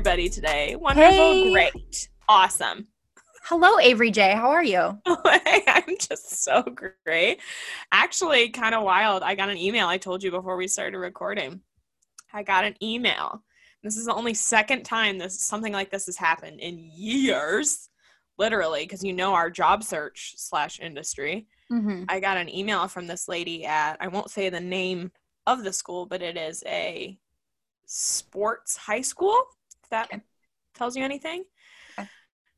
everybody today? Wonderful, Hey. great, awesome. Hello, Avery J. How are you? I'm just so great. Actually, kind of wild. I got an email. I told you before we started recording. I got an email. This is the only second time this something like this has happened in years, literally, because you know our job search slash industry. Mm-hmm. I got an email from this lady at I won't say the name of the school, but it is a sports high school. That Okay. tells you anything. Okay.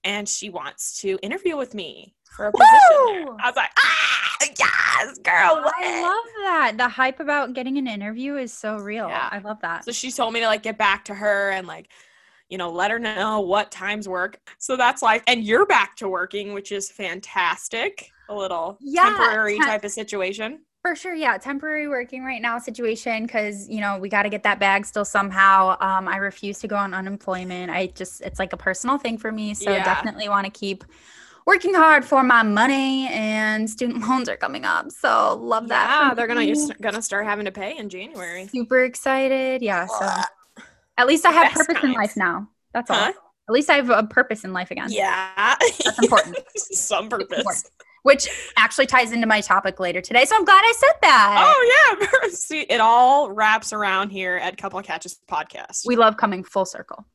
And she wants to interview with me for a position. I was like, ah, yes, girl. what?" I love that. The hype about getting an interview is so real. Yeah. I love that. So she told me to like get back to her and like, you know, let her know what times work. So that's like, and you're back to working, which is fantastic. A little Yeah, temporary tem- type of situation. For sure, yeah. Temporary working right now situation because you know we got to get that bag still somehow. Um, I refuse to go on unemployment. I just it's like a personal thing for me. So Yeah. definitely want to keep working hard for my money. And student loans are coming up, so love that. Yeah, they're gonna me. you're gonna start having to pay in January. super excited. Yeah. So at least I have Best purpose in life now. That's all. Huh? At least I have a purpose in life again. Yeah, That's important. Some purpose. important. Which actually ties into my topic later today. So I'm glad I said that. Oh yeah, see, it all wraps around here at Couple of Catches podcast. We love coming full circle.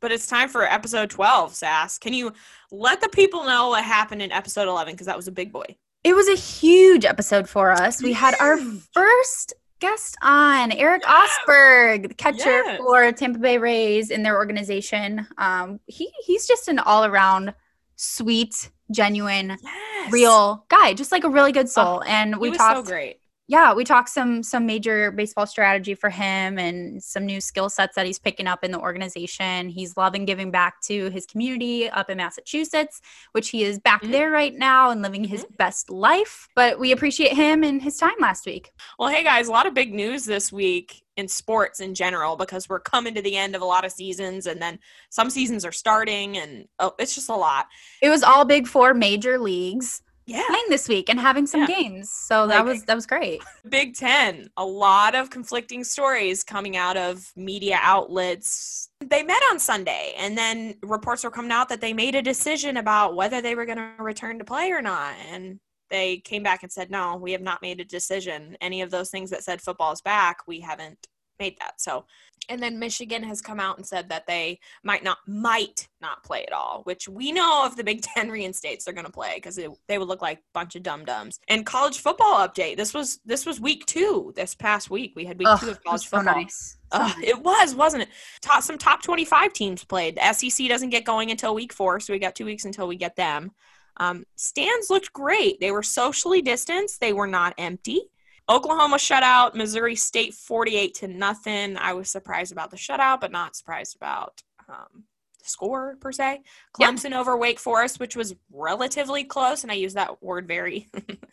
but it's time for episode twelve. Sass, can you let the people know what happened in episode eleven? Because that was a big boy. It was a huge episode for us. We had our first guest on, Eric. Osberg, the catcher Yes. for Tampa Bay Rays in their organization. Um, he he's just an all around sweet, genuine, Yes. real guy, just like a really good oh, soul. and He we was talked so great. Yeah, we talked some some major baseball strategy for him and some new skill sets that he's picking up in the organization. He's loving giving back to his community up in Massachusetts, which he is back Mhm. there right now and living his best life. But we appreciate him and his time last week. Well, hey guys, a lot of big news this week in sports in general because we're coming to the end of a lot of seasons, and then some seasons are starting, and oh, it's just a lot. It was all big four major leagues Yeah. playing this week and having some Yeah. games. So that was that was great. Big Ten, a lot of conflicting stories coming out of media outlets. They met on Sunday, and then reports were coming out that they made a decision about whether they were going to return to play or not. And they came back and said, no, we have not made a decision. Any of those things that said football is back, we haven't made that. So, and then Michigan has come out and said that they might not might not play at all, which we know if the Big Ten reinstates, they're going to play because they would look like a bunch of dum dums. And college football update. This was this was week two. This past week we had week Ugh, two of college football. So nice. it was, wasn't it? Top, some top 25 teams played. The SEC doesn't get going until week four, so we got two weeks until we get them. Um, stands looked great. They were socially distanced, they were not empty. Oklahoma shut out Missouri State 48 to nothing. I was surprised about the shutout, but not surprised about um, the score per se. Clemson over Wake Forest, which was relatively close, and I use that word very,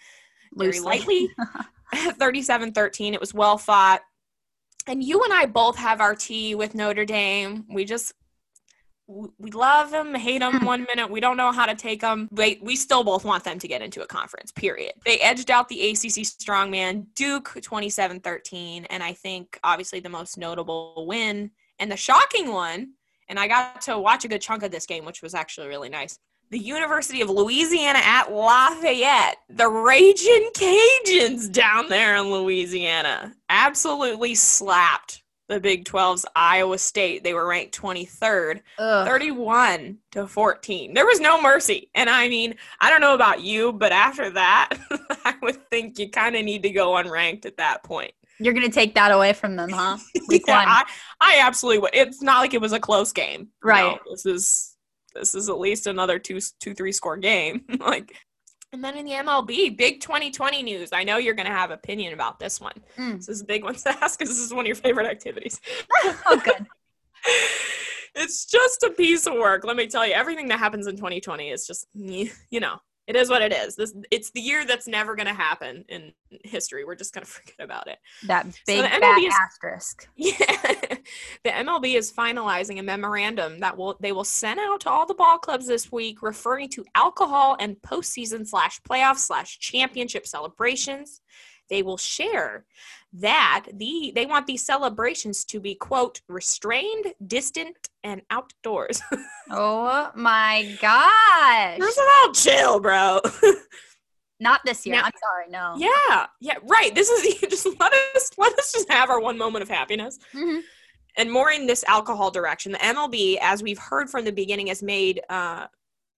very lightly. 37 13. It was well fought. And you and I both have our tea with Notre Dame. We just, we love them, hate them Hmm. one minute. We don't know how to take them. We, we still both want them to get into a conference, period. They edged out the ACC strongman, Duke 27 13. And I think obviously the most notable win and the shocking one, and I got to watch a good chunk of this game, which was actually really nice. The University of Louisiana at Lafayette, the Raging Cajuns down there in Louisiana, absolutely slapped the Big 12's Iowa State. They were ranked 23rd, Ugh. 31 to 14. There was no mercy. And I mean, I don't know about you, but after that, I would think you kind of need to go unranked at that point. You're gonna take that away from them, huh? Week Yeah, one. I, I absolutely would. It's not like it was a close game. Right. know. this is this is at least another two two three score game. like and then in the MLB, big 2020 news. I know you're going to have opinion about this one. Mm. This is a big one to ask because this is one of your favorite activities. oh, good. it's just a piece of work. Let me tell you, everything that happens in 2020 is just, you know, it is what it is. This it's the year that's never going to happen in history. We're just going to forget about it. That big fat MLB is- asterisk. Yeah, the MLB is finalizing a memorandum that will they will send out to all the ball clubs this week, referring to alcohol and postseason slash playoff slash championship celebrations. They will share that the they want these celebrations to be quote restrained, distant, and outdoors. oh my gosh. First of all, chill, bro. Not this year. Now- I'm sorry. No. yeah, yeah, right. This is just let us let us just have our one moment of happiness. Mhm. and more in this alcohol direction. The MLB, as we've heard from the beginning, has made uh,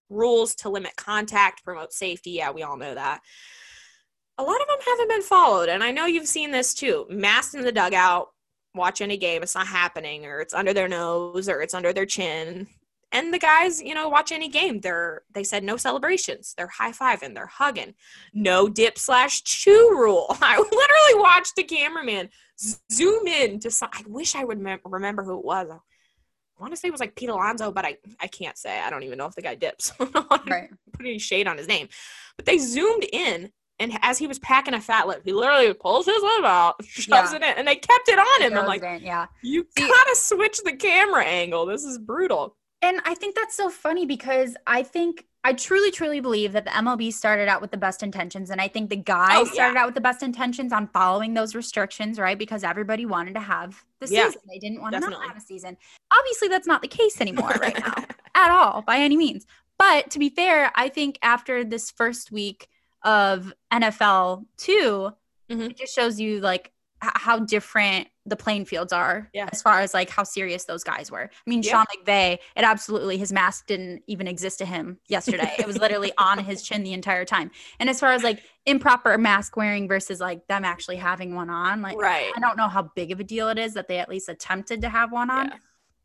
rules to limit contact, promote safety. Yeah, we all know that. A lot of them haven't been followed, and I know you've seen this too. Masked in the dugout, watch any game, it's not happening, or it's under their nose, or it's under their chin. And the guys, you know, watch any game. They're they said no celebrations. They're high fiving. They're hugging. No dip slash chew rule. I literally watched the cameraman zoom in to some, I wish I would mem- remember who it was. I want to say it was like Pete Alonso, but I, I can't say. I don't even know if the guy dips. I don't want to Right. put any shade on his name. But they zoomed in, and as he was packing a fat lip, he literally pulls his lip out, shoves Yeah. it in, and they kept it on him. I'm like, in, yeah. you See- gotta switch the camera angle. This is brutal. And I think that's so funny because I think I truly, truly believe that the MLB started out with the best intentions. And I think the guy Oh, yeah. started out with the best intentions on following those restrictions, right? Because everybody wanted to have the Yeah, season. They didn't want to not have a season. Obviously, that's not the case anymore right now at all by any means. But to be fair, I think after this first week of NFL 2, Mhm. it just shows you like h- how different the playing fields are Yeah. as far as like how serious those guys were. I mean, Yeah. Sean McVay, it absolutely his mask didn't even exist to him yesterday. it was literally on his chin the entire time. And as far as like improper mask wearing versus like them actually having one on, like right. I don't know how big of a deal it is that they at least attempted to have one on. Yeah.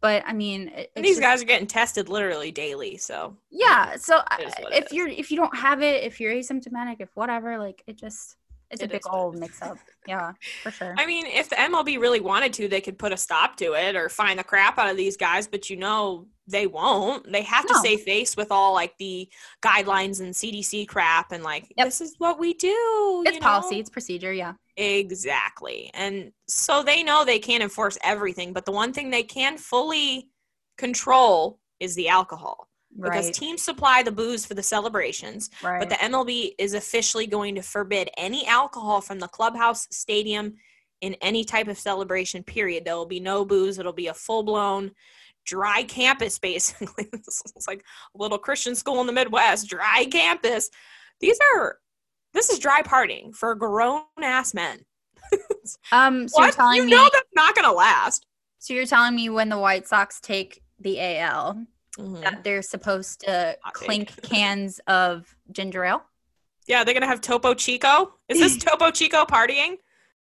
But I mean, it, these just- guys are getting tested literally daily, so yeah. So It is I- what it if you're if you don't have it, if you're asymptomatic, if whatever, like it just it's It a big old mix up. Yeah, for sure. I mean, if the MLB really wanted to, they could put a stop to it or find the crap out of these guys, but you know they won't. They have to No. save face with all like the guidelines and CDC crap and like Yep. this is what we do. it's policy, know? it's procedure. Yeah. Exactly. And so they know they can't enforce everything, but the one thing they can fully control is the alcohol. Because teams supply the booze for the celebrations, right. but the MLB is officially going to forbid any alcohol from the clubhouse, stadium, in any type of celebration, period. There will be no booze. It'll be a full blown dry campus, basically. it's like a little Christian school in the Midwest, dry campus. These are, this is dry partying for grown ass men. um. So you're telling You me. know that's not going to last. so you're telling me when the White Sox take the AL, Mhm. that they're supposed to Hot take. clink cans of ginger ale. Yeah, they're going to have Topo Chico. Is this Topo Chico partying?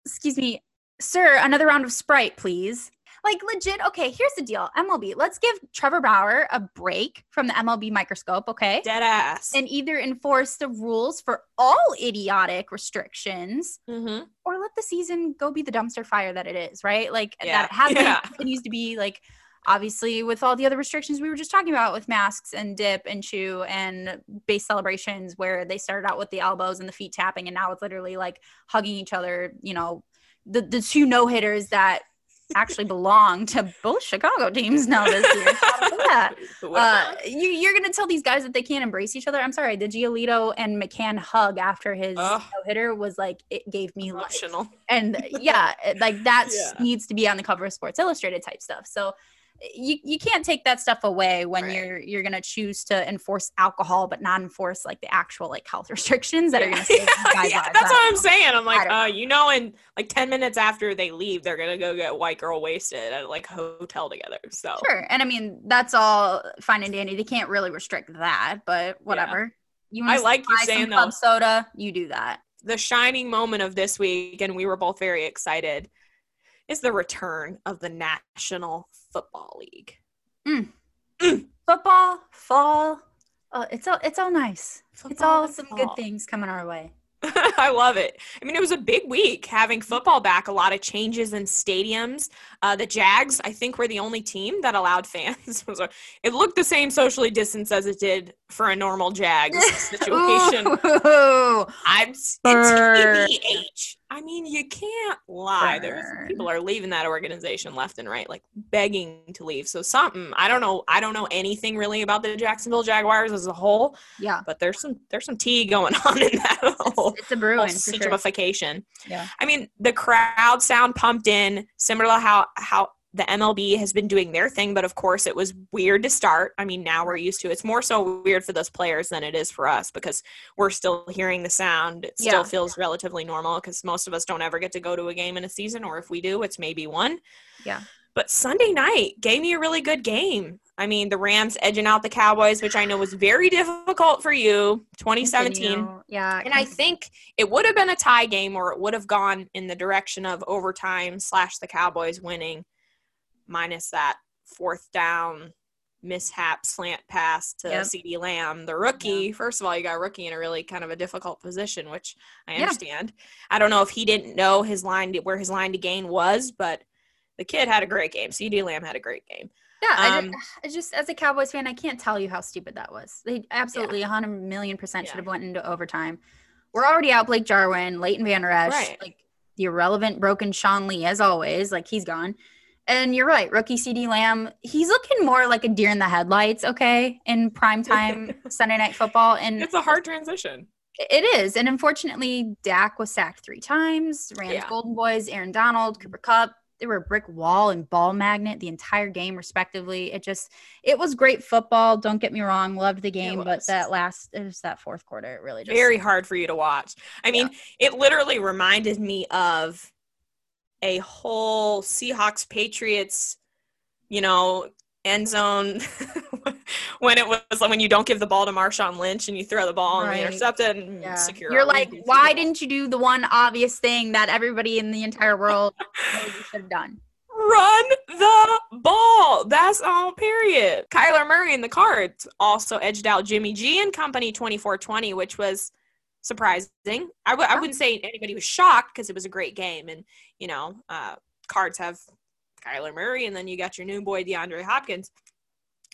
Excuse me, sir. Another round of Sprite, please. Like legit. Okay, here's the deal. MLB. Let's give Trevor Bauer a break from the MLB microscope. Okay. Dead ass. and either enforce the rules for all idiotic restrictions mm-hmm. or let the season go be the dumpster fire that it is, right? Like Yeah. that it has been Yeah. continues to be like obviously with all the other restrictions we were just talking about with masks and dip and chew and base celebrations where they started out with the elbows and the feet tapping and now it's literally like hugging each other, you know, the the two no hitters that actually belong to both Chicago teams now this year. That? uh, you, you're gonna tell these guys that they can't embrace each other. I'm sorry. The Giolito and McCann hug after his no hitter was like it gave me life. emotional. And yeah, like that Yeah. needs to be on the cover of Sports Illustrated type stuff. So you, you can't take that stuff away when Right. you're you're gonna choose to enforce alcohol but not enforce like the actual like health restrictions that are gonna guys Yeah, that's what I'm know. saying. I'm like, don't uh, you know, in like 10 minutes after they leave, they're gonna go get white girl wasted at like hotel together. So Sure. And I mean, that's all fine and dandy. They can't really restrict that, but whatever. You I like you saying club though. soda, you do that. the shining moment of this week, and we were both very excited, is the return of the National Football League. Football, fall. Uh, it's all it's all nice. it's all some fall. good things coming our way. I love it. I mean, it was a big week having football back. A lot of changes in stadiums. Uh, the Jags, I think, were the only team that allowed fans. It was a- it looked the same socially distanced as it did for a normal Jags situation. Ooh. I'm it's. TBH. I mean, you can't lie. There's people are leaving that organization left and right, like begging to leave. So something I don't know. I don't know anything really about the Jacksonville Jaguars as a whole, Yeah. but there's some there's some tea going on in that it's a brewing for sure. Yeah. I mean, the crowd sound pumped in, similar to how how the MLB has been doing their thing, but of course it was weird to start. I mean, now we're used to it. It's more so weird for those players than it is for us because we're still hearing the sound. It still Yeah. feels relatively normal because most of us don't ever get to go to a game in a season, or if we do, it's maybe one. Yeah. But Sunday night gave me a really good game. I mean, the Rams edging out the Cowboys, which I know was very difficult for you, 2017. Continue. Yeah. And I think it would have been a tie game or it would have gone in the direction of overtime slash the Cowboys winning, minus that fourth down mishap slant pass to Yep. CeeDee Lamb, the rookie. First of all, you got a rookie in a really kind of a difficult position, which I Yeah. understand. I don't know if he didn't know his line to, where his line to gain was, but the kid had a great game. CeeDee Lamb had a great game. Yeah, I Um, just, I just as a Cowboys fan, I can't tell you how stupid that was. They absolutely 100 million percent should Yeah. have went into overtime. We're already out Blake Jarwin, Leighton Vander Esch, Right. like the irrelevant broken Sean Lee as always, like he's gone. And you're right, rookie CeeDee Lamb, he's looking more like a deer in the headlights, okay, in primetime Sunday night football. And It's a hard transition. it is. And unfortunately, Dak was sacked three times. Rams Yeah. Golden Boys, Aaron Donald, Cooper Kupp. They were a brick wall and ball magnet the entire game, respectively. It just, it was great football. Don't get me wrong, loved the game, but that last, it was that fourth quarter. It really just very hard for you to watch. I mean, it literally reminded me of a whole Seahawks Patriots, you know, end zone when it was when you don't give the ball to Marshawn Lynch and you throw the ball and Right. you intercept it and Yeah. secure. You're like, why didn't you do the one obvious thing that everybody in the entire world knows you should have done? run the ball? That's all. Period. Kyler Murray in the cards also edged out Jimmy G and company 24-20, which was surprising. I w- I wouldn't say anybody was shocked because it was a great game, and you know, uh, cards have Kyler Murray, and then you got your new boy DeAndre Hopkins.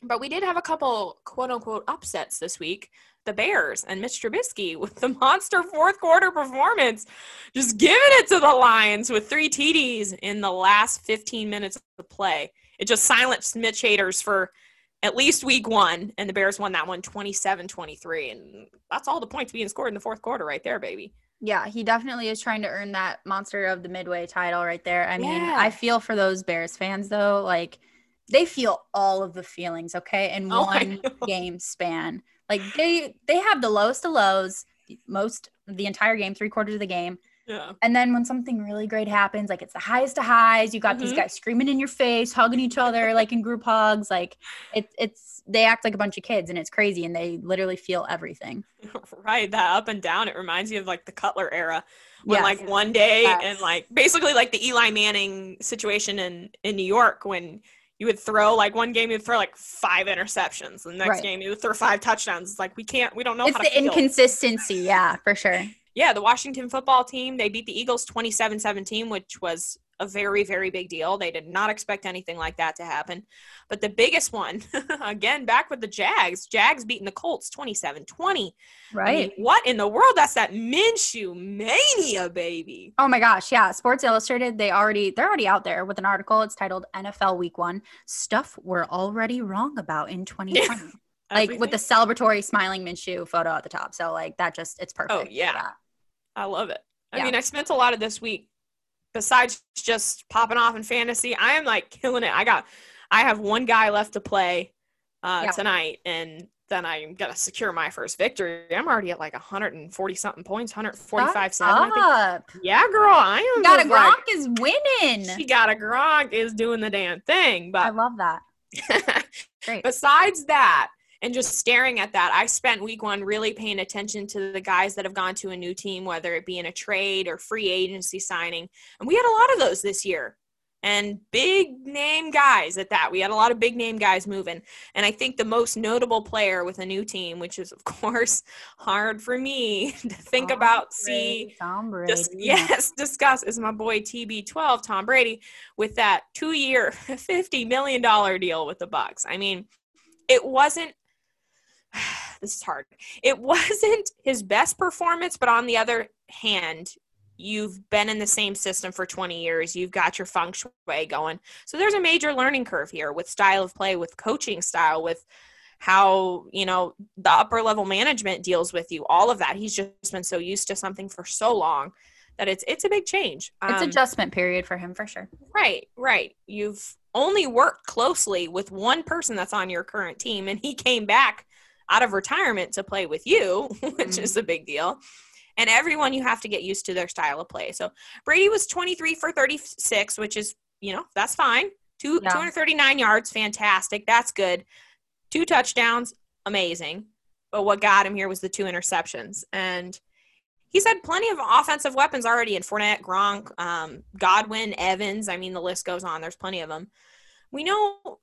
But we did have a couple quote unquote upsets this week. The Bears and Mitch Trubisky with the monster fourth quarter performance, just giving it to the Lions with three TDs in the last 15 minutes of the play. It just silenced Mitch haters for at least week one, and the Bears won that one 27 23. And that's all the points being scored in the fourth quarter, right there, baby. Yeah, he definitely is trying to earn that monster of the midway title right there. I mean, Yeah. I feel for those Bears fans though, like they feel all of the feelings, okay, in Oh, one game span. Like they they have the lowest of lows, most the entire game, three quarters of the game. Yeah. And then when something really great happens, like it's the highest of highs, you got these Mhm. guys screaming in your face, hugging each other, like in group hugs. Like it, it's they act like a bunch of kids and it's crazy and they literally feel everything. right that up and down it reminds me of like the cutler era when Yes. like one day Yes. and like basically like the eli manning situation in in new york when you would throw like one game you'd throw like five interceptions the next Right. game you would throw five touchdowns it's like we can't we don't know it's how the field. inconsistency, yeah, for sure. Yeah the washington football team they beat the eagles 27-17 which was a very very big deal they did not expect anything like that to happen but the biggest one again back with the jags jags beating the colts 27-20 I Right. mean, what in the world? That's that Minshew mania, baby. Oh my gosh, yeah. Sports Illustrated, they already they're already out there with an article. It's titled NFL Week One: Stuff We're Already Wrong About in 2020. like with the celebratory smiling Minshew photo at the top. So like that just it's perfect. Oh, yeah. I love it. I Yeah. mean, I spent a lot of this week, besides just popping off in fantasy, I am like killing it. I got, I have one guy left to play uh, Yeah. tonight, and then I'm gonna secure my first victory. I'm already at like 140 something points, 145 seven. Yeah, girl, I am. Got a just like- is winning. She got a Gronk is doing the damn thing, But I love that. Great. besides that and just staring at that i spent week one really paying attention to the guys that have gone to a new team whether it be in a trade or free agency signing and we had a lot of those this year and big name guys at that we had a lot of big name guys moving and i think the most notable player with a new team which is of course hard for me to think Tom about see Tom Brady. Dis- yes, discuss is my boy TB12 Tom Brady with that two-year, fifty million dollar deal with the Bucs. I mean, it wasn't. This is hard. It wasn't his best performance, but on the other hand, you've been in the same system for 20 years. You've got your feng shui going. So there's a major learning curve here with style of play with coaching style with how you know the upper level management deals with you all of that. He's just been so used to something for so long that it's it's a big change. It's Um, adjustment period for him for sure. right right. You've only worked closely with one person that's on your current team and he came back out of retirement to play with you which is a big deal and everyone you have to get used to their style of play so brady was 23 for 36 which is you know that's fine Two, Yeah. 239 yards fantastic that's good two touchdowns amazing but what got him here was the two interceptions and he's had plenty of offensive weapons already in Fournette, Gronk, um, Godwin, Evans. I mean, the list goes on. There's plenty of them. We know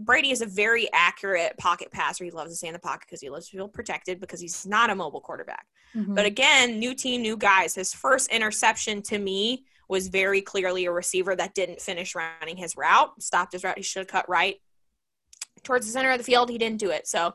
Brady is a very accurate pocket passer. He loves to stay in the pocket because he loves to feel protected because he's not a mobile quarterback. Mhm. But again, new team, new guys. His first interception to me was very clearly a receiver that didn't finish running his route, stopped his route. He should have cut right towards the center of the field. He didn't do it. So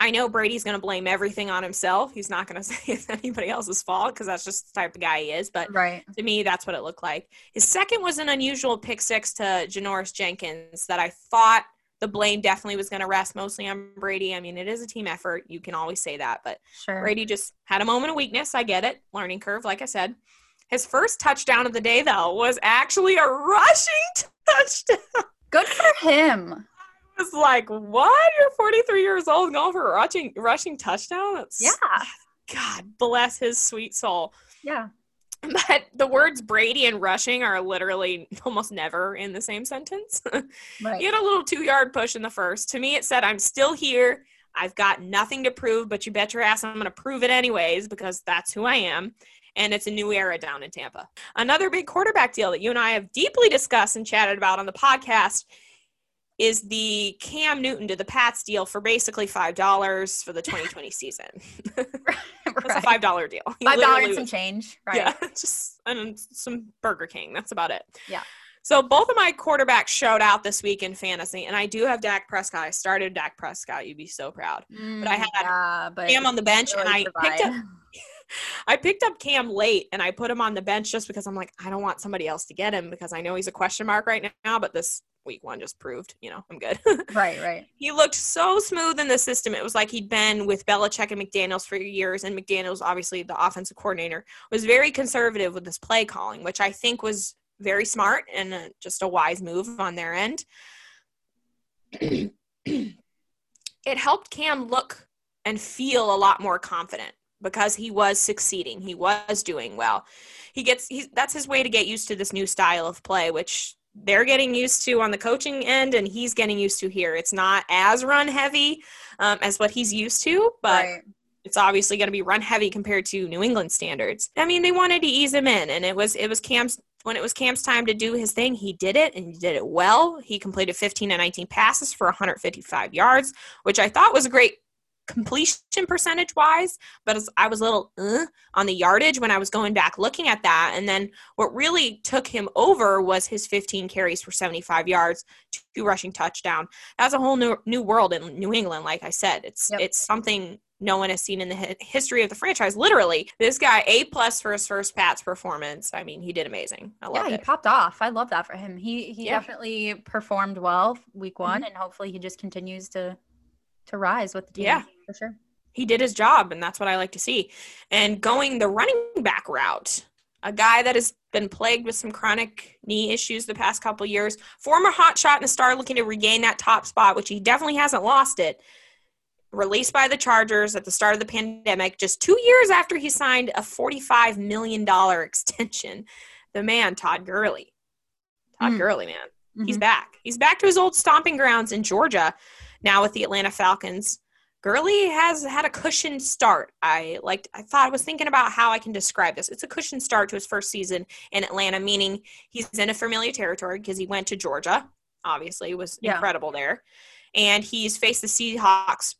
I know Brady's going to blame everything on himself. He's not going to say it's anybody else's fault because that's just the type of guy he is. But right. to me, that's what it looked like. His second was an unusual pick six to Janoris Jenkins that I thought the blame definitely was going to rest mostly on Brady. I mean, it is a team effort. You can always say that. But Sure. Brady just had a moment of weakness. I get it. Learning curve, like I said. His first touchdown of the day, though, was actually a rushing touchdown. Good for him. Was like, what? You're 43 years old going for a rushing, rushing touchdown? That's, Yeah. God bless his sweet soul. Yeah. But the words Brady and rushing are literally almost never in the same sentence. Right. He had a little two yard push in the first. To me, it said, I'm still here. I've got nothing to prove, but you bet your ass I'm going to prove it anyways because that's who I am. And it's a new era down in Tampa. Another big quarterback deal that you and I have deeply discussed and chatted about on the podcast is the Cam Newton to the Pats deal for basically $5 for the 2020 season. right. That's a $5 deal. He Five dollars and some change. Right. yeah, just and some Burger King. That's about it. Yeah. So both of my quarterbacks showed out this week in fantasy, and I do have Dak Prescott. I started Dak Prescott. You'd be so proud. Mm, I had yeah, but Cam on the bench, and I really picked up. I picked up Cam late, and I put him on the bench just because I'm like I don't want somebody else to get him because I know he's a question mark right now. But this week one just proved, you know, I'm good. Right, right. he looked so smooth in the system. It was like he'd been with Belichick and McDaniels for years, and McDaniels, obviously the offensive coordinator, was very conservative with his play calling, which I think was very smart and uh, just a wise move on their end. it helped Cam look and feel a lot more confident because he was succeeding. He was doing well. He gets he's that's his way to get used to this new style of play, which they're getting used to on the coaching end, and he's getting used to here. It's not as run heavy um, as what he's used to, but right. it's obviously going to be run heavy compared to New England standards. I mean, they wanted to ease him in, and it was it was Cam's when it was Cam's time to do his thing. He did it, and he did it well. He completed 15 and 19 passes for 155 yards, which I thought was a great completion percentage wise, but as I was a little uh, on the yardage when I was going back looking at that. And then what really took him over was his 15 carries for 75 yards, two rushing touchdown. That's a whole new new world in New England. Like I said, it's Yep. it's something no one has seen in the history of the franchise. Literally, this guy a plus for his first Pats performance. I mean, he did amazing. I Yeah, loved he it. popped off. I love that for him. He he Yeah. Mm-hmm. definitely performed well week one, and hopefully he just continues to to rise with the team. Yeah. for sure. he did his job, and that's what I like to see. And going the running back route, a guy that has been plagued with some chronic knee issues the past couple years, former hotshot and a star looking to regain that top spot, which he definitely hasn't lost it. Released by the Chargers at the start of the pandemic, just two years after he signed a $45 million extension. The man, Todd Gurley. Todd Mm. Gurley, man. He's Mhm. back. He's back to his old stomping grounds in Georgia now with the Atlanta Falcons. Gurley has had a cushioned start. I liked I thought I was thinking about how I can describe this. It's a cushioned start to his first season in Atlanta, meaning he's in a familiar territory because he went to Georgia. Obviously, was Yeah. incredible there. And he's faced the Seahawks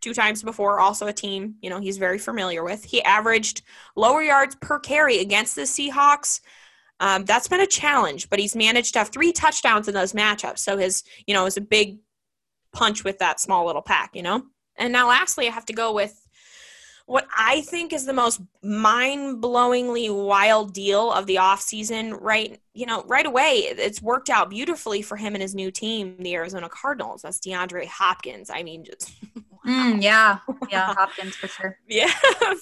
two times before, also a team, you know, he's very familiar with. He averaged lower yards per carry against the Seahawks. Um, that's been a challenge, but he's managed to have three touchdowns in those matchups. So his, you know, is a big punch with that small little pack, you know? And now lastly, I have to go with what I think is the most mind-blowingly wild deal of the offseason right you know right away. It's worked out beautifully for him and his new team the Arizona Cardinals. That's DeAndre Hopkins. I mean just mm, yeah. Yeah Hopkins for sure. Yeah.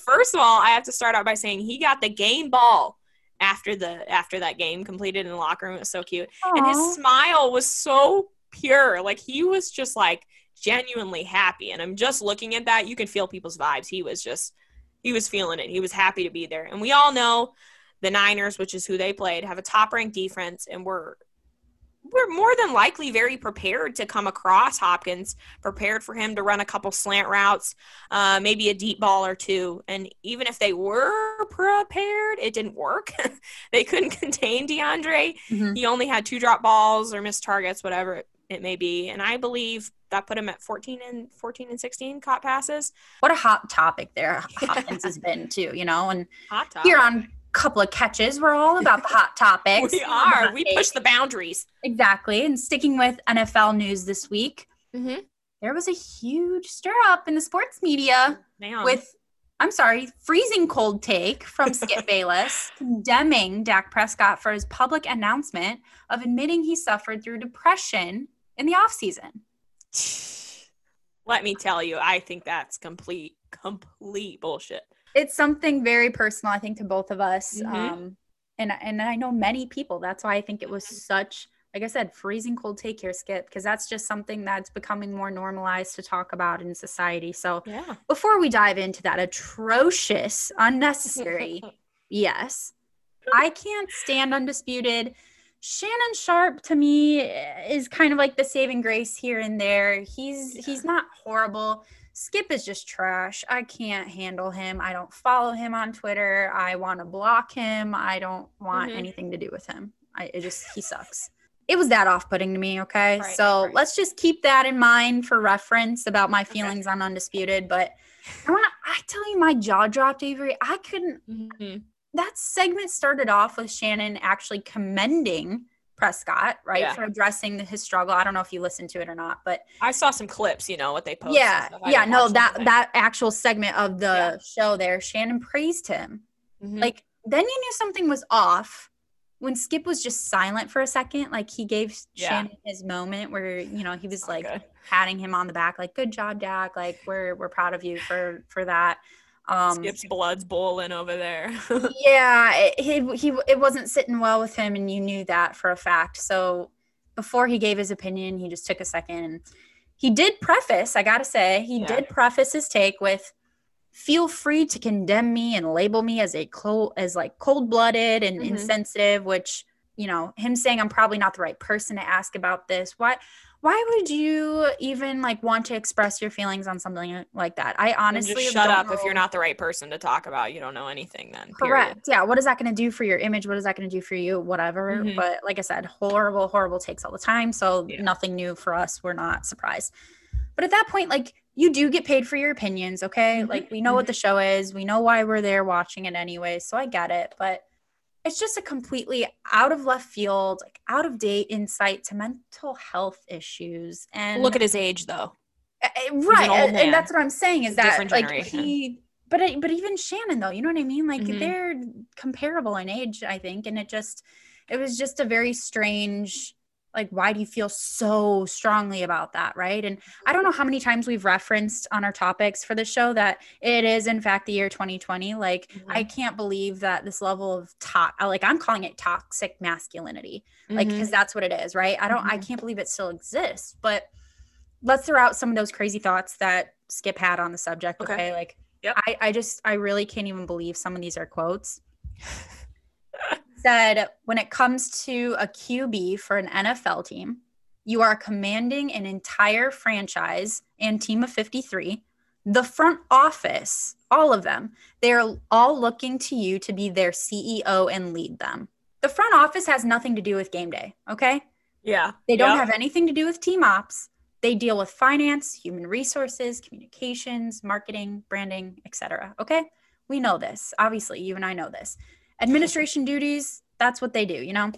First of all I have to start out by saying he got the game ball after the after that game completed in the locker room. It was so cute. Aww. and his smile was so pure like he was just like genuinely happy. And I'm just looking at that. You can feel people's vibes. He was just, he was feeling it. He was happy to be there. And we all know the Niners, which is who they played, have a top ranked defense and we're we're more than likely very prepared to come across Hopkins, prepared for him to run a couple slant routes, uh, maybe a deep ball or two. And even if they were prepared, it didn't work. they couldn't contain DeAndre. Mm-hmm. He only had two drop balls or missed targets, whatever it may be. And I believe that put him at 14 and 14 and 16 caught passes. What a hot topic there Hopkins has been too, you know, and here on couple of catches, we're all about the hot topics. we are. We push the boundaries. Exactly. And sticking with NFL news this week, mm-hmm. there was a huge stir up in the sports media with I'm sorry, freezing cold take from Skip Bayless condemning Dak Prescott for his public announcement of admitting he suffered through depression in the offseason. Let me tell you, I think that's complete, complete bullshit. It's something very personal, I think, to both of us. Mm-hmm. Um, and and I know many people. That's why I think it was such, like I said, freezing cold take here, Skip, because that's just something that's becoming more normalized to talk about in society. So yeah. before we dive into that atrocious, unnecessary, yes, I can't stand undisputed Shannon Sharpe to me is kind of like the saving grace here and there. He's yeah. he's not horrible. Skip is just trash. I can't handle him. I don't follow him on Twitter. I want to block him. I don't want mm-hmm. anything to do with him. I it just he sucks. It was that off-putting to me, okay? Right, so right. let's just keep that in mind for reference about my feelings okay. on Undisputed. But I want to I tell you my jaw dropped, Avery. I couldn't mm-hmm that segment started off with Shannon actually commending Prescott, right, yeah. for addressing his struggle. I don't know if you listened to it or not, but I saw some clips, you know, what they posted. Yeah, yeah, no, that that actual segment of the yeah. show there, Shannon praised him. Mm-hmm. Like then you knew something was off when Skip was just silent for a second. Like he gave yeah. Shannon his moment where you know he was like good. patting him on the back, like "Good job, Dak! Like we're we're proud of you for for that." Um, Skip's blood's boiling over there. yeah, it, he he it wasn't sitting well with him, and you knew that for a fact. So before he gave his opinion, he just took a second. He did preface, I gotta say, he yeah. did preface his take with, "Feel free to condemn me and label me as a cold, as like cold blooded and mm-hmm. insensitive," which you know him saying I'm probably not the right person to ask about this. Why? why would you even like want to express your feelings on something like that? I honestly shut up know. if you're not the right person to talk about. You don't know anything then. Correct. Period. Yeah. What is that going to do for your image? What is that going to do for you? Whatever. Mm-hmm. But like I said, horrible, horrible takes all the time. So yeah. nothing new for us. We're not surprised. But at that point, like you do get paid for your opinions. Okay. Mm-hmm. Like we know mm-hmm. what the show is. We know why we're there watching it anyway. So I get it. But it's just a completely out of left field, like out of date insight to mental health issues. And look at his age, though. Right, and, and, that's what I'm saying is that like he, but but even Shannon though, you know what I mean? Like mm-hmm. they're comparable in age, I think, and it just it was just a very strange like why do you feel so strongly about that right and i don't know how many times we've referenced on our topics for the show that it is in fact the year 2020 like mm-hmm. i can't believe that this level of top like i'm calling it toxic masculinity mm-hmm. like because that's what it is right i don't mm-hmm. i can't believe it still exists but let's throw out some of those crazy thoughts that skip had on the subject okay, okay? like yep. I, I just i really can't even believe some of these are quotes said when it comes to a QB for an NFL team, you are commanding an entire franchise and team of 53. The front office, all of them, they're all looking to you to be their CEO and lead them. The front office has nothing to do with game day, okay? Yeah. They don't have anything to do with team ops. They deal with finance, human resources, communications, marketing, branding, etc. Okay? We know this. Obviously, you and I know this administration duties, that's what they do, you know?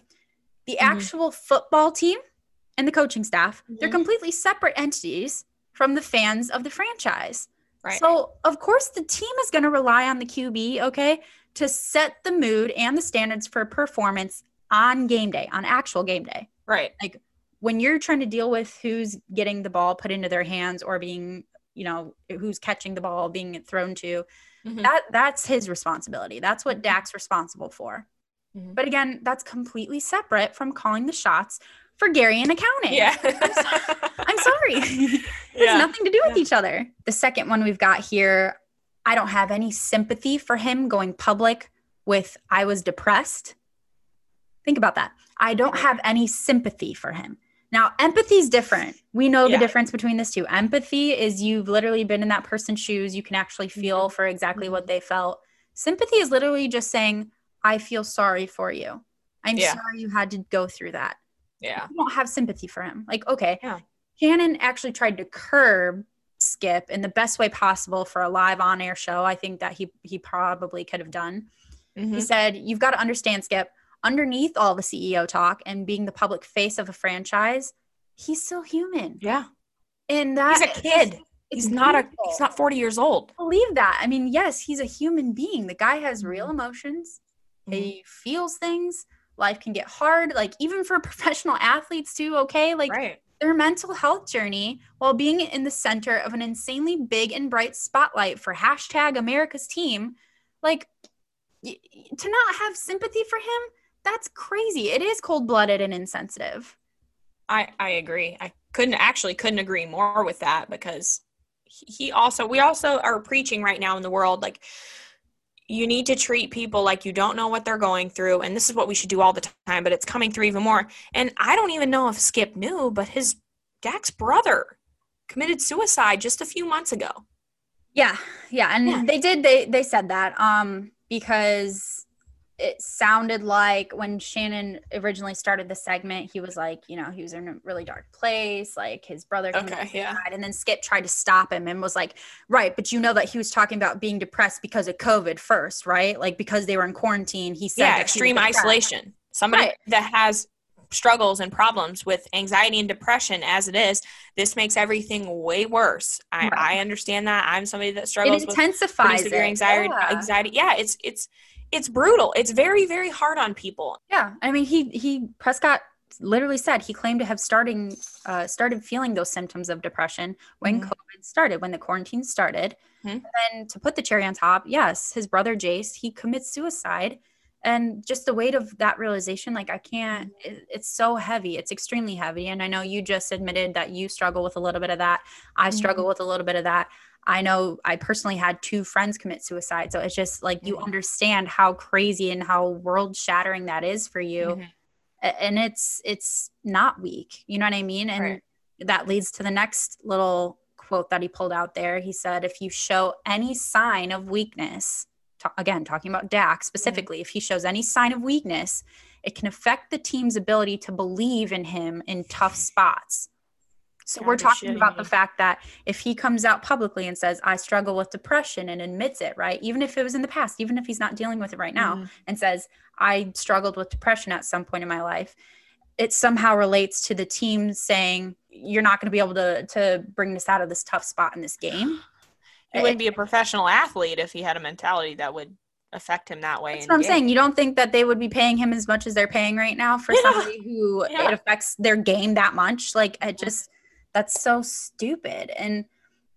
The mm-hmm. actual football team and the coaching staff, mm-hmm. they're completely separate entities from the fans of the franchise. Right. So, of course, the team is going to rely on the QB, okay, to set the mood and the standards for performance on game day, on actual game day. right. Like when you're trying to deal with who's getting the ball put into their hands or being, you know, who's catching the ball, being thrown to, Mhm. that that's his responsibility. That's what Dak's responsible for. Mhm. But again, that's completely separate from calling the shots for Gary and accounting. Yeah. I'm sorry. it has Yeah. nothing to do with Yeah. each other. The second one we've got here, I don't have any sympathy for him going public with I was depressed. Think about that. I don't have any sympathy for him. Now, empathy is different. We know the difference between this two. Empathy is you've literally been in that person's shoes. You can actually feel for exactly what they felt. Sympathy is literally just saying, I feel sorry for you. I'm Yeah. sorry you had to go through that Yeah. you don't have sympathy for him. Like, okay, Yeah. Shannon actually tried to curb Skip in the best way possible for a live on air show. I think that he he probably could have done. He Mhm. said, You've got to understand, Skip, underneath all the CEO talk and being the public face of a franchise, he's still human. Yeah. And that He's a kid. it's He's not a he's not 40 years old. believe that. I mean, yes, he's a human being. The guy has real Mm-hmm. emotions. He feels things. Life can get hard, like even for professional athletes too. Okay, like right. their mental health journey while being in the center of an insanely big and bright spotlight for hashtag America's team, like to not have sympathy for him, that's crazy. It is cold blooded and insensitive. I I agree. I couldn't actually couldn't agree more with that because he also we also are preaching right now in the world like you need to treat people like you don't know what they're going through and this is what we should do all the time but it's coming through even more and i don't even know if skip knew but his Dak's brother committed suicide just a few months ago Yeah, yeah, and Yeah. they did. They they said that um because it sounded like when Shannon originally started the segment, he was like, you know, he was in a really dark place, like his brother Okay, yeah. suicide, and then Skip tried to stop him and was like, right, but you know that he was talking about being depressed because of COVID first, right? Like because they were in quarantine. He said yeah extreme isolation somebody Right. that has struggles and problems with anxiety and depression as it is this makes everything way worse i, Right. I understand that i'm somebody that It struggles with intensifies pretty severe anxiety Yeah. anxiety yeah it's it's it's brutal it's very very hard on people Yeah, I mean, he he Prescott literally said he claimed to have starting uh, started feeling those symptoms of depression when Mhm. COVID started, when the quarantine started. Mhm. And to put the cherry on top, yes, his brother Jace he commits suicide, and just the weight of that realization, like I can't, it, it's so heavy, it's extremely heavy. And I know you just admitted that you struggle with a little bit of that. I struggle with a little bit of that. I know I personally had two friends commit suicide. So it's just like you Mhm. understand how crazy and how world shattering that is for you. Mhm. And it's it's not weak. You know what I mean? And Right. that leads to the next little quote that he pulled out there. He said, if you show any sign of weakness, ta- again, talking about Dak specifically, if he shows any sign of weakness, it can affect the team's ability to believe in him in tough spots. So God, we're talking about the fact that if he comes out publicly and says, I struggle with depression and admits it, right? Even if it was in the past, even if he's not dealing with it right now, Mhm. and says, I struggled with depression at some point in my life, it somehow relates to the team saying, You're not going to be able to, to bring this out of this tough spot in this game. he wouldn't be a professional athlete if he had a mentality that would affect him that way That's what I'm game. saying. You don't think that they would be paying him as much as they're paying right now for Yeah. somebody who Yeah. it affects their game that much? Like, it just, that's so stupid. And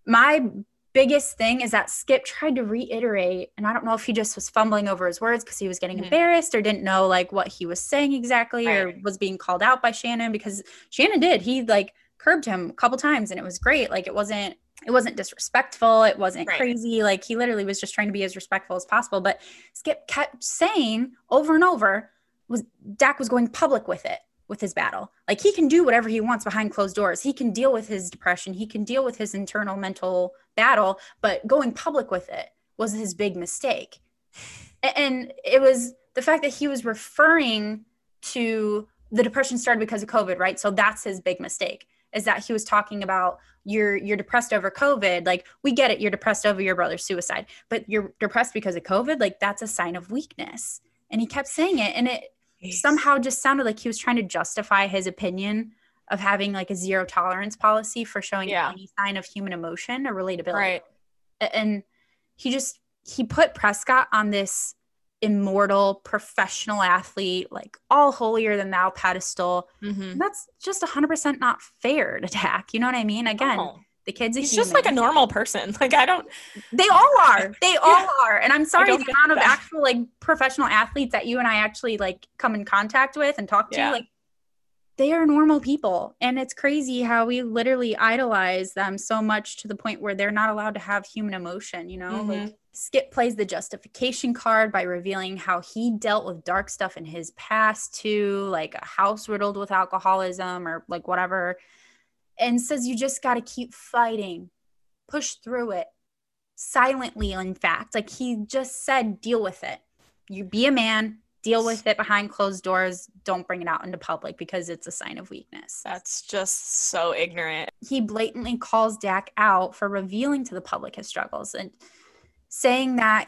my biggest thing is that Skip tried to reiterate, and I don't know if he just was fumbling over his words because he was getting Mhm. embarrassed or didn't know like what he was saying exactly or was being called out by Shannon because Shannon did. He like curbed him a couple times and it was great. Like, it wasn't. It wasn't disrespectful. It wasn't Right. crazy. Like he literally was just trying to be as respectful as possible. But Skip kept saying over and over was Dak was going public with it, with his battle. Like he can do whatever he wants behind closed doors. He can deal with his depression. He can deal with his internal mental battle, but going public with it was his big mistake. And it was the fact that he was referring to the depression started because of COVID, right? So that's his big mistake. Is that he was talking about you're you're depressed over COVID. Like we get it, you're depressed over your brother's suicide, but you're depressed because of COVID. Like that's a sign of weakness. And he kept saying it, and it Jeez. somehow just sounded like he was trying to justify his opinion of having like a zero tolerance policy for showing Yeah. any sign of human emotion or relatability. right and he just he put Prescott on this immortal professional athlete, like all holier than thou pedestal. Mhm. That's just 100% not fair to Dak. You know what I mean? Again, No. the kid's he's human. just like a normal person. Like I don't. They all are. They all are. And I'm sorry the amount of that. actual like professional athletes that you and I actually like come in contact with and talk to, Yeah. like they are normal people. And it's crazy how we literally idolize them so much to the point where they're not allowed to have human emotion, you know? Like Mhm. Skip plays the justification card by revealing how he dealt with dark stuff in his past too, like a house riddled with alcoholism or like whatever, and says you just got to keep fighting, push through it silently. In fact, like he just said, deal with it. You be a man, deal with it behind closed doors. Don't bring it out into public because it's a sign of weakness. That's just so ignorant. He blatantly calls Dak out for revealing to the public his struggles and saying that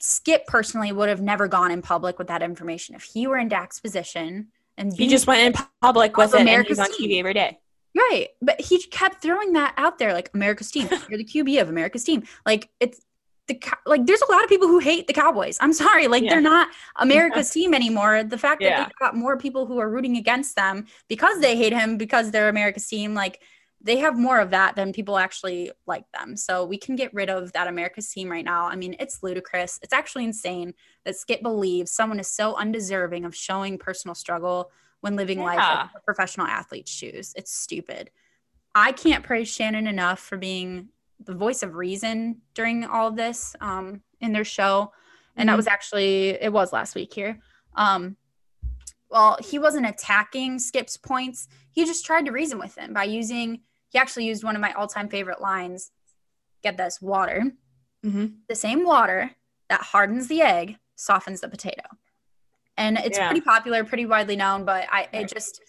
Skip personally would have never gone in public with that information if he were in Dak's position. And He just went in public with it, and America's he's on team. TV every day. Right. But he kept throwing that out there like America's team. You're the QB of America's team. Like it's the like there's a lot of people who hate the Cowboys. I'm sorry. Like Yeah. they're not America's team anymore. The fact that Yeah. they've got more people who are rooting against them because they hate him because they're America's team like they have more of that than people actually like them. So we can get rid of that America's team right now. I mean, it's ludicrous. It's actually insane that Skip believes someone is so undeserving of showing personal struggle when living life in a professional athlete's shoes. It's stupid. I can't praise Shannon enough for being the voice of reason during all of this um, in their show. And that Mhm. was actually, it was last week here. Um, well, he wasn't attacking Skip's points. He just tried to reason with him by using, he actually used one of my all time favorite lines get this water. Mhm. The same water that hardens the egg softens the potato. And it's Yeah. pretty popular, pretty widely known, but I it just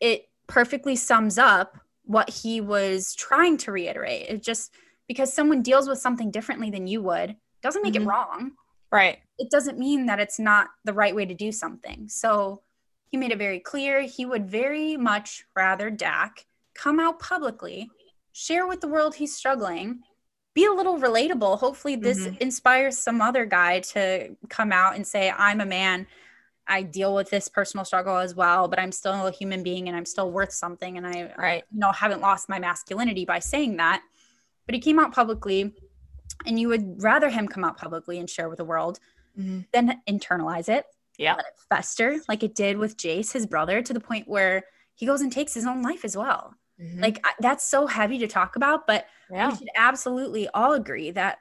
it perfectly sums up what he was trying to reiterate. It just because someone deals with something differently than you would doesn't make Mhm. it wrong Right. it doesn't mean that it's not the right way to do something. So he made it very clear he would very much rather Dak come out publicly, share with the world he's struggling, be a little relatable. Hopefully, this Mhm. inspires some other guy to come out and say, I'm a man. I deal with this personal struggle as well, but I'm still a human being and I'm still worth something. And I, Right. you know, haven't lost my masculinity by saying that. But he came out publicly, and you would rather him come out publicly and share with the world Mhm. then internalize it, Yeah. let it fester like it did with Jace, his brother, to the point where he goes and takes his own life as well. Mhm. Like I, that's so heavy to talk about, but yeah. we should absolutely all agree that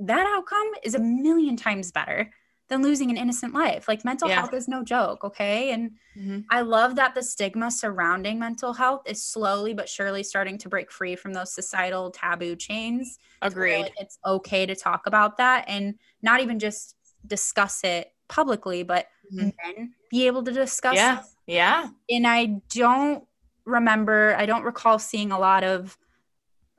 that outcome is a million times better than losing an innocent life. Like mental Yeah. health is no joke, okay? And Mhm. I love that the stigma surrounding mental health is slowly but surely starting to break free from those societal taboo chains. Agreed. like, it's okay to talk about that and not even just discuss it publicly, but Mhm. men be able to discuss Yeah. it. Yeah. And I don't remember, I don't recall seeing a lot of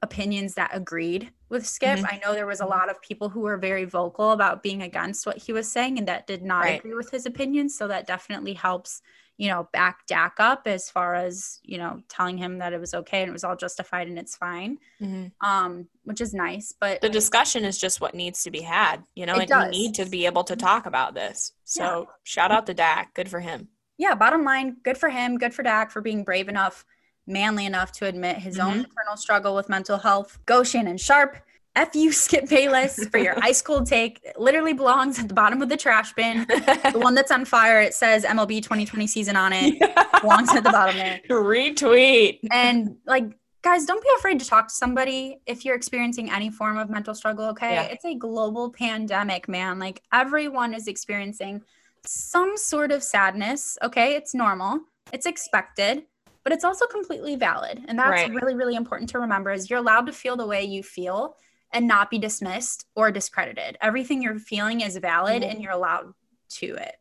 opinions that agreed with Skip. Mhm. I know there was a lot of people who were very vocal about being against what he was saying and that did not Right. agree with his opinions. So that definitely helps, you know, back Dak up as far as, you know, telling him that it was okay and it was all justified and it's fine. Mhm. Um, which is nice. But The discussion is just what needs to be had. You know, like does. we need to be able to talk about this. So shout out to Dak. Good for him. Yeah, bottom line, good for him, good for Dak for being brave enough, manly enough to admit his own Mhm. internal struggle with mental health. Go Shannon Sharpe. F you, Skip Bayless, for your ice cold take. It literally belongs at the bottom of the trash bin. The one that's on fire, it says MLB 2020 season on it. Belongs at the bottom there. Retweet. And like, guys, don't be afraid to talk to somebody if you're experiencing any form of mental struggle, okay? Yeah. It's a global pandemic, man. Like, everyone is experiencing some sort of sadness, okay? It's normal, it's expected, but it's also completely valid. And that's Right. really, really important to remember is you're allowed to feel the way you feel and not be dismissed or discredited. Everything you're feeling is valid Mhm. and you're allowed to it.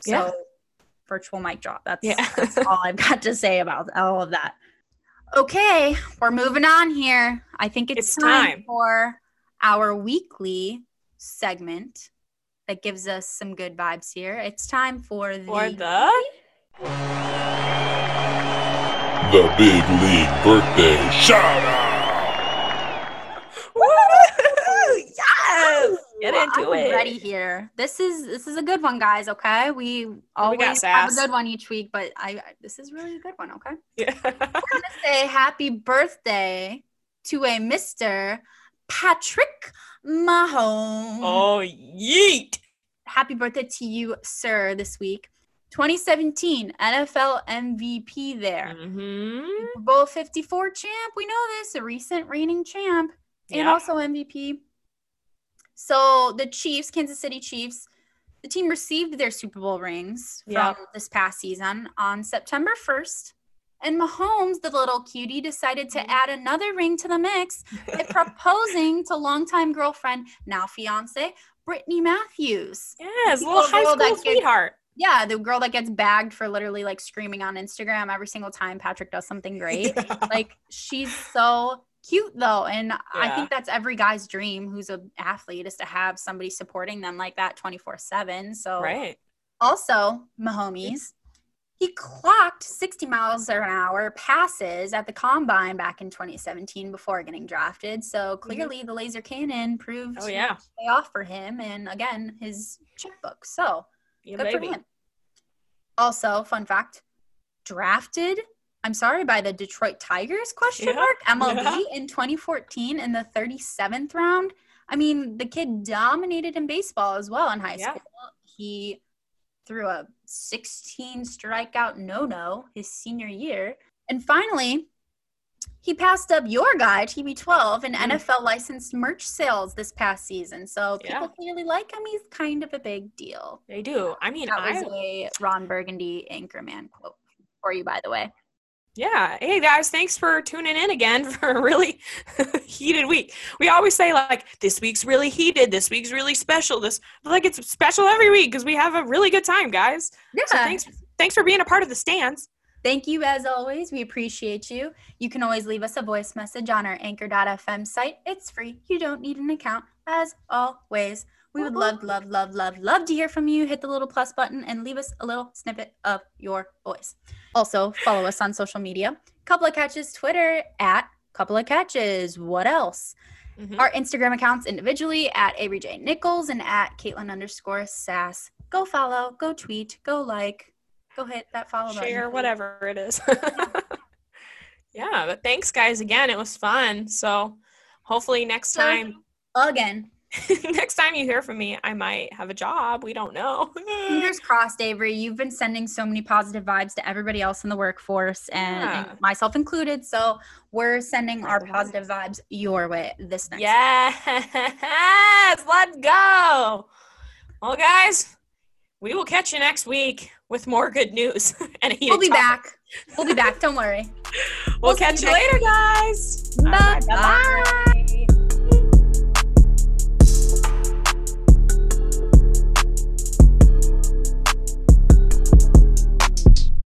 So, Yeah. virtual mic drop. That's, Yeah. that's all I've got to say about all of that. Okay, we're moving on here. I think it's, It's time, time. for our weekly segment that gives us some good vibes here. It's time for the, For the The Big League Birthday Shout Out! Woo! do I'm it. ready here. This is this is a good one, guys. Okay, we we always got, have a good one each week, but I, I this is really a good one. Okay, Yeah. we're gonna say happy birthday to a Mister Patrick Mahomes. oh, yeet. Happy birthday to you, sir, this week. 2017 NFL MVP there. Mm-hmm. Super Bowl 54 champ. We know this, a recent reigning champ. and Yeah. also MVP. So the Chiefs, Kansas City Chiefs, the team received their Super Bowl rings from Yeah. this past season on September 1st. And Mahomes, the little cutie, decided to mm-hmm. add another ring to the mix by proposing to longtime girlfriend, now fiance, Brittany Matthews. Yes, The little high school gets- sweetheart. Yeah, the girl that gets bagged for literally like screaming on Instagram every single time Patrick does something great. like she's so cute though and i think that's every guy's dream who's an athlete is to have somebody supporting them like that 24 7 so right. also mahomes he clocked 60 miles an hour passes at the combine back in 2017 before getting drafted so clearly the laser cannon proved Mm-hmm. Oh yeah. pay off for him and again his checkbook so Yeah, Good baby. for him. Also, fun fact: drafted. I'm sorry, by the Detroit Tigers? Question Yeah, mark MLB yeah. in 2014 in the 37th round. I mean, the kid dominated in baseball as well in high Yeah. school. He threw a 16 strikeout no-no his senior year, and finally. He passed up your guy, TB12, in Mm. NFL licensed merch sales this past season. So people Yeah. clearly like him. He's kind of a big deal. They do. I mean, That I was a Ron Burgundy Anchorman quote for you, by the way. Yeah. Hey guys, thanks for tuning in again for a really heated week. We always say like this week's really heated, this week's really special. This like it's special every week because we have a really good time, guys. Yeah. So thanks thanks for being a part of the stands. Thank you as always. We appreciate you. You can always leave us a voice message on our anchor.fm site. It's free. You don't need an account, as always. We would love, love, love, love, love to hear from you. Hit the little plus button and leave us a little snippet of your voice. Also, follow us on social media. Couple of catches, Twitter at couple of catches. What else? Mhm. Our Instagram accounts individually at Avery J. Nichols and at Caitlin underscore sass. Go follow, go tweet, go like, go hit that follow button. Share please. whatever it is. yeah, but thanks guys again. It was fun. So hopefully next time Again, next time you hear from me, I might have a job. We don't know. fingers crossed, Avery. You've been sending so many positive vibes to everybody else in the workforce and, and myself included. So we're sending our positive vibes your way this next. Yes, let's go. Well, guys, we will catch you next week with more good news. and We'll be topic. back. We'll be back. Don't worry. We'll, We'll catch you later, guys. Bye right, bye.